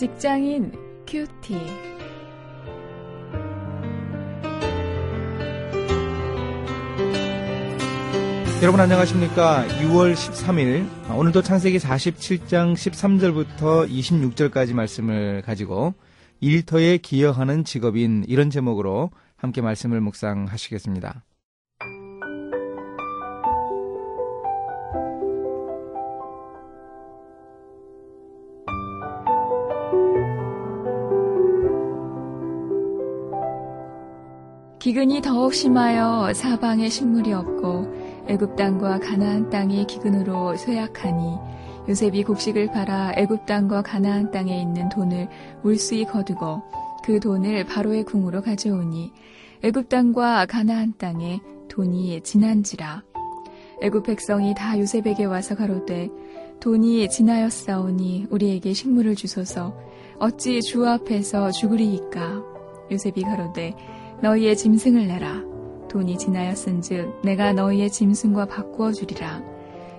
직장인 큐티. 여러분 안녕하십니까. 6월 13일 오늘도 창세기 47장 13절부터 26절까지 말씀을 가지고 일터에 기여하는 직업인 이런 제목으로 함께 말씀을 묵상하시겠습니다. 기근이 더욱 심하여 사방에 식물이 없고 애굽 땅과 가나안 땅이 기근으로 쇠약하니 요셉이 곡식을 팔아 애굽 땅과 가나안 땅에 있는 돈을 물수히 거두고 그 돈을 바로의 궁으로 가져오니 애굽 땅과 가나안 땅에 돈이 지난지라. 애굽 백성이 다 요셉에게 와서 가로되 돈이 지나였사오니 우리에게 식물을 주소서. 어찌 주 앞에서 죽으리이까? 요셉이 가로되 너희의 짐승을 내라. 돈이 지나였은즉 내가 너희의 짐승과 바꾸어 주리라.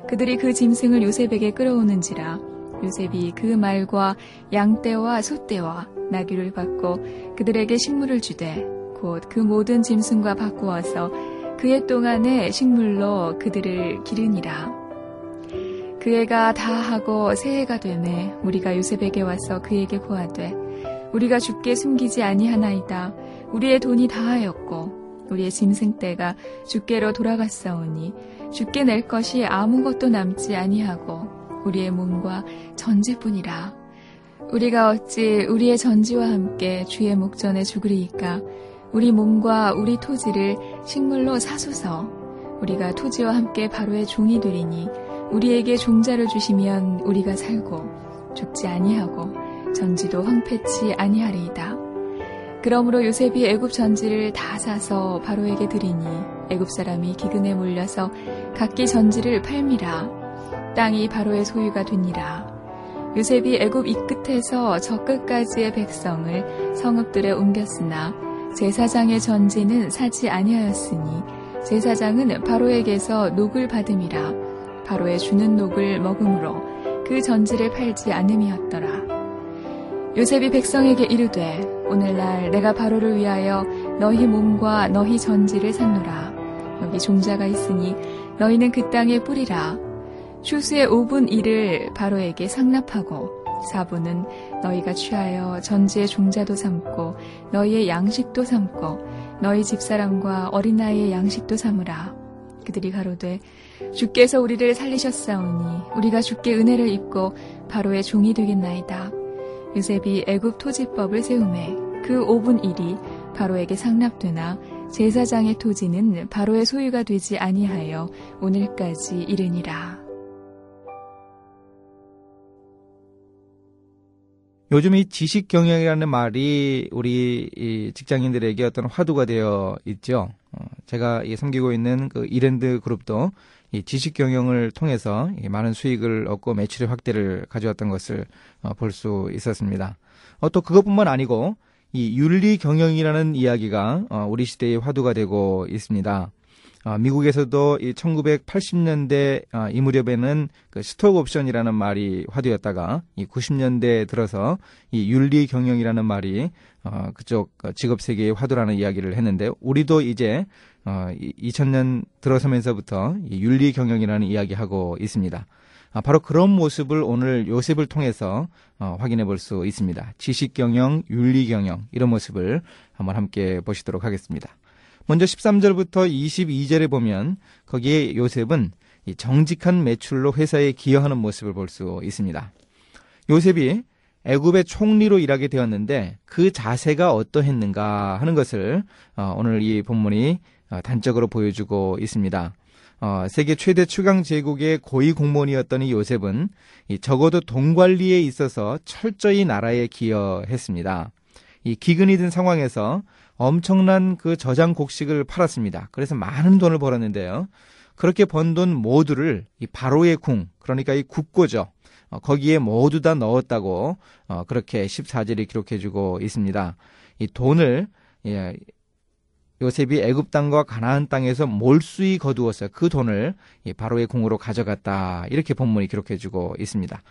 그들이 그 짐승을 요셉에게 끌어오는지라. 요셉이 그 말과 양떼와 소떼와 나귀를 받고 그들에게 식물을 주되 곧 그 모든 짐승과 바꾸어서 그해 동안에 식물로 그들을 기르니라. 그 해가 다 하고 새해가 되매 우리가 요셉에게 와서 그에게 고하되 우리가 죽게 숨기지 아니하나이다. 우리의 돈이 다하였고 우리의 짐승 떼가 주께로 돌아갔사오니 주께 낼 것이 아무것도 남지 아니하고 우리의 몸과 전지뿐이라. 우리가 어찌 우리의 전지와 함께 주의 목전에 죽으리이까? 우리 몸과 우리 토지를 식물로 사소서. 우리가 토지와 함께 바로의 종이 되리니 우리에게 종자를 주시면 우리가 살고 죽지 아니하고 전지도 황폐치 아니하리이다. 그러므로 요셉이 애굽 전지를 다 사서 바로에게 드리니 애굽 사람이 기근에 몰려서 각기 전지를 팔미라. 땅이 바로의 소유가 되니라. 요셉이 애굽 이 끝에서 저 끝까지의 백성을 성읍들에 옮겼으나 제사장의 전지는 사지 아니하였으니 제사장은 바로에게서 녹을 받음이라. 바로에 주는 녹을 먹음으로 그 전지를 팔지 않음이었더라. 요셉이 백성에게 이르되 오늘날 내가 바로를 위하여 너희 몸과 너희 전지를 샀노라. 여기 종자가 있으니 너희는 그 땅에 뿌리라. 추수의 5분 1을 바로에게 상납하고 4분은 너희가 취하여 전지의 종자도 삼고 너희의 양식도 삼고 너희 집사람과 어린아이의 양식도 삼으라. 그들이 가로되 주께서 우리를 살리셨사오니 우리가 주께 은혜를 입고 바로의 종이 되겠나이다. 요셉이 애굽 토지법을 세우매 그 5분 1이 바로에게 상납되나 제사장의 토지는 바로의 소유가 되지 아니하여 오늘까지 이르니라. 요즘 이 지식 경영이라는 말이 우리 직장인들에게 어떤 화두가 되어 있죠. 어, 제가 섬기고 있는 그 이랜드 그룹도 이 지식 경영을 통해서 많은 수익을 얻고 매출의 확대를 가져왔던 것을 어, 볼 수 있었습니다. 어, 또 그것뿐만 아니고 이 윤리 경영이라는 이야기가 어, 우리 시대의 화두가 되고 있습니다. 미국에서도 이 1980년대 이 무렵에는 그 스톡 옵션이라는 말이 화두였다가 이 90년대 들어서 이 윤리 경영이라는 말이 그쪽 직업 세계의 화두라는 이야기를 했는데 우리도 이제 어, 2000년 들어서면서부터 윤리 경영이라는 이야기하고 있습니다. 아, 바로 그런 모습을 오늘 요셉을 통해서 어, 확인해 볼 수 있습니다. 지식 경영, 윤리 경영 이런 모습을 한번 함께 보시도록 하겠습니다. 먼저 13절부터 22절에 보면 거기에 요셉은 정직한 매출로 회사에 기여하는 모습을 볼 수 있습니다. 요셉이 애굽의 총리로 일하게 되었는데 그 자세가 어떠했는가 하는 것을 어, 오늘 이 본문이 어, 단적으로 보여주고 있습니다. 어, 세계 최대 추강 제국의 고위 공무원이었던 이 요셉은 이 적어도 돈 관리에 있어서 철저히 나라에 기여했습니다. 이 기근이 든 상황에서 엄청난 그 저장 곡식을 팔았습니다. 그래서 많은 돈을 벌었는데요. 그렇게 번 돈 모두를 이 바로의 궁, 그러니까 이 국고죠. 어, 거기에 모두 다 넣었다고 어, 그렇게 14절이 기록해주고 있습니다. 이 돈을 예, 요셉이 애굽 땅과 가나안 땅에서 몰수히 거두었어요. 그 돈을 바로의 궁으로 가져갔다. 이렇게 본문이 기록해주고 있습니다.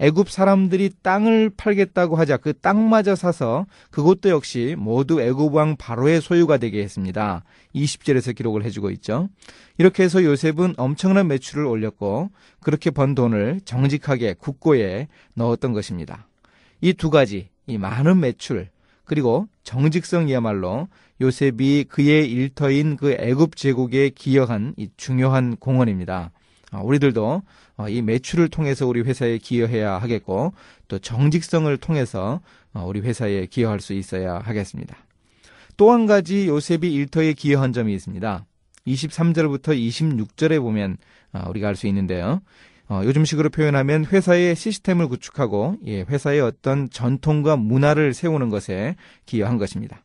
애굽 사람들이 땅을 팔겠다고 하자 그 땅마저 사서 그것도 역시 모두 애굽 왕 바로의 소유가 되게 했습니다. 20절에서 기록을 해주고 있죠. 이렇게 해서 요셉은 엄청난 매출을 올렸고 그렇게 번 돈을 정직하게 국고에 넣었던 것입니다. 이 두 가지, 이 많은 매출 그리고 정직성이야말로 요셉이 그의 일터인 그 애굽 제국에 기여한 이 중요한 공헌입니다. 어, 우리들도 어, 이 매출을 통해서 우리 회사에 기여해야 하겠고 또 정직성을 통해서 어, 우리 회사에 기여할 수 있어야 하겠습니다. 또 한 가지 요셉이 일터에 기여한 점이 있습니다. 23절부터 26절에 보면 우리가 알 수 있는데요. 요즘식으로 표현하면 회사의 시스템을 구축하고 예, 회사의 어떤 전통과 문화를 세우는 것에 기여한 것입니다.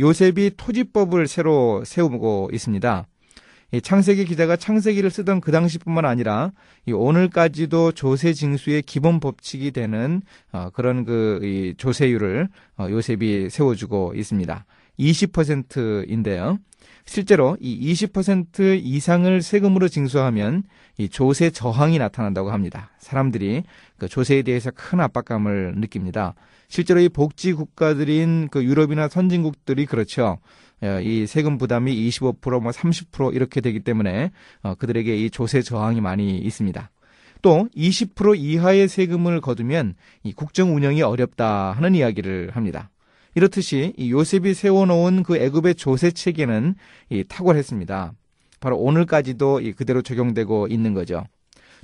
요셉이 토지법을 새로 세우고 있습니다. 창세기 기자가 창세기를 쓰던 그 당시뿐만 아니라 오늘까지도 조세 징수의 기본 법칙이 되는 어, 그런 그 조세율을 어, 요셉이 세워주고 있습니다. 20%인데요. 실제로 이 20% 이상을 세금으로 징수하면 이 조세 저항이 나타난다고 합니다. 사람들이 그 조세에 대해서 큰 압박감을 느낍니다. 실제로 이 복지 국가들인 그 유럽이나 선진국들이 그렇죠. 어, 이 세금 부담이 25%, 뭐 30% 이렇게 되기 때문에 어, 그들에게 이 조세 저항이 많이 있습니다. 또 20% 이하의 세금을 거두면 이 국정 운영이 어렵다 하는 이야기를 합니다. 이렇듯이 이 요셉이 세워놓은 그 애굽의 조세 체계는 이 탁월했습니다. 바로 오늘까지도 이 그대로 적용되고 있는 거죠.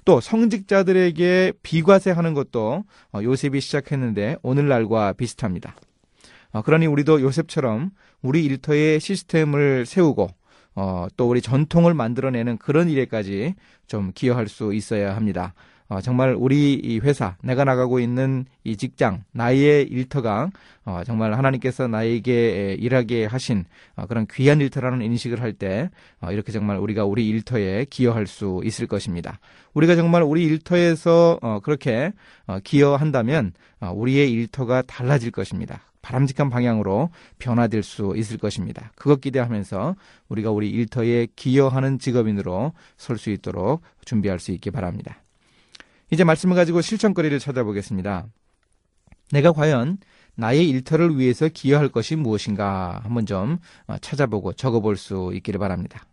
또 성직자들에게 비과세하는 것도 어, 요셉이 시작했는데 오늘날과 비슷합니다. 어, 그러니 우리도 요셉처럼 우리 일터의 시스템을 세우고 어, 또 우리 전통을 만들어내는 그런 일에까지 좀 기여할 수 있어야 합니다. 어, 정말 우리 이 회사, 내가 나가고 있는 이 직장, 나의 일터가 어, 정말 하나님께서 나에게 일하게 하신 어, 그런 귀한 일터라는 인식을 할때 어, 이렇게 정말 우리가 우리 일터에 기여할 수 있을 것입니다. 우리가 정말 우리 일터에서 어, 그렇게 어, 기여한다면 어, 우리의 일터가 달라질 것입니다. 바람직한 방향으로 변화될 수 있을 것입니다. 그것 기대하면서 우리가 우리 일터에 기여하는 직업인으로 설 수 있도록 준비할 수 있기 바랍니다. 이제 말씀을 가지고 실천거리를 찾아보겠습니다. 내가 과연 나의 일터를 위해서 기여할 것이 무엇인가 한번 좀 찾아보고 적어볼 수 있기를 바랍니다.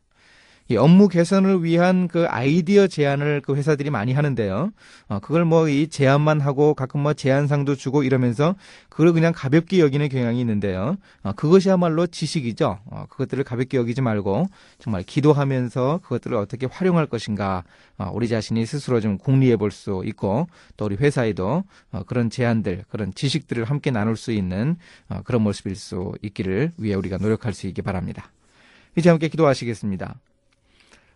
이 업무 개선을 위한 그 아이디어 제안을 그 회사들이 많이 하는데요. 어, 그걸 뭐 이 제안만 하고 가끔 뭐 제안상도 주고 이러면서 그걸 그냥 가볍게 여기는 경향이 있는데요. 어, 그것이야말로 지식이죠. 어, 그것들을 가볍게 여기지 말고 정말 기도하면서 그것들을 어떻게 활용할 것인가 어, 우리 자신이 스스로 좀 궁리해 볼 수 있고 또 우리 회사에도 어, 그런 제안들 그런 지식들을 함께 나눌 수 있는 어, 그런 모습일 수 있기를 위해 우리가 노력할 수 있기 바랍니다. 이제 함께 기도하시겠습니다.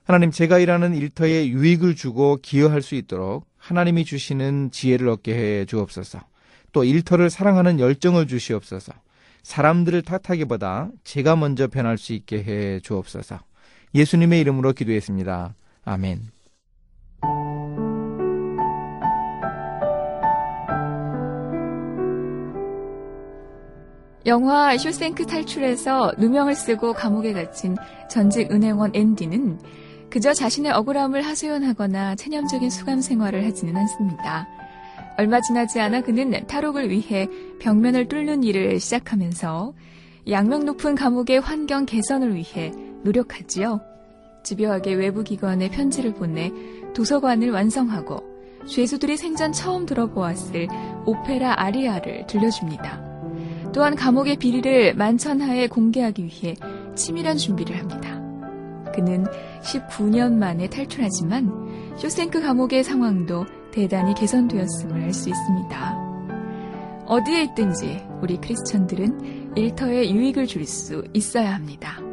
하나님 제가 일하는 일터에 유익을 주고 기여할 수 있도록 하나님이 주시는 지혜를 얻게 해 주옵소서. 또 일터를 사랑하는 열정을 주시옵소서. 사람들을 탓하기보다 제가 먼저 변할 수 있게 해 주옵소서. 예수님의 이름으로 기도했습니다. 아멘. 영화 쇼생크 탈출에서 누명을 쓰고 감옥에 갇힌 전직 은행원 앤디는 그저 자신의 억울함을 하소연하거나 체념적인 수감 생활을 하지는 않습니다. 얼마 지나지 않아 그는 탈옥을 위해 벽면을 뚫는 일을 시작하면서 양명 높은 감옥의 환경 개선을 위해 노력하지요. 집요하게 외부 기관에 편지를 보내 도서관을 완성하고 죄수들이 생전 처음 들어보았을 오페라 아리아를 들려줍니다. 또한 감옥의 비리를 만천하에 공개하기 위해 치밀한 준비를 합니다. 그는 19년 만에 탈출하지만 쇼생크 감옥의 상황도 대단히 개선되었음을 알 수 있습니다. 어디에 있든지 우리 크리스천들은 일터에 유익을 줄 수 있어야 합니다.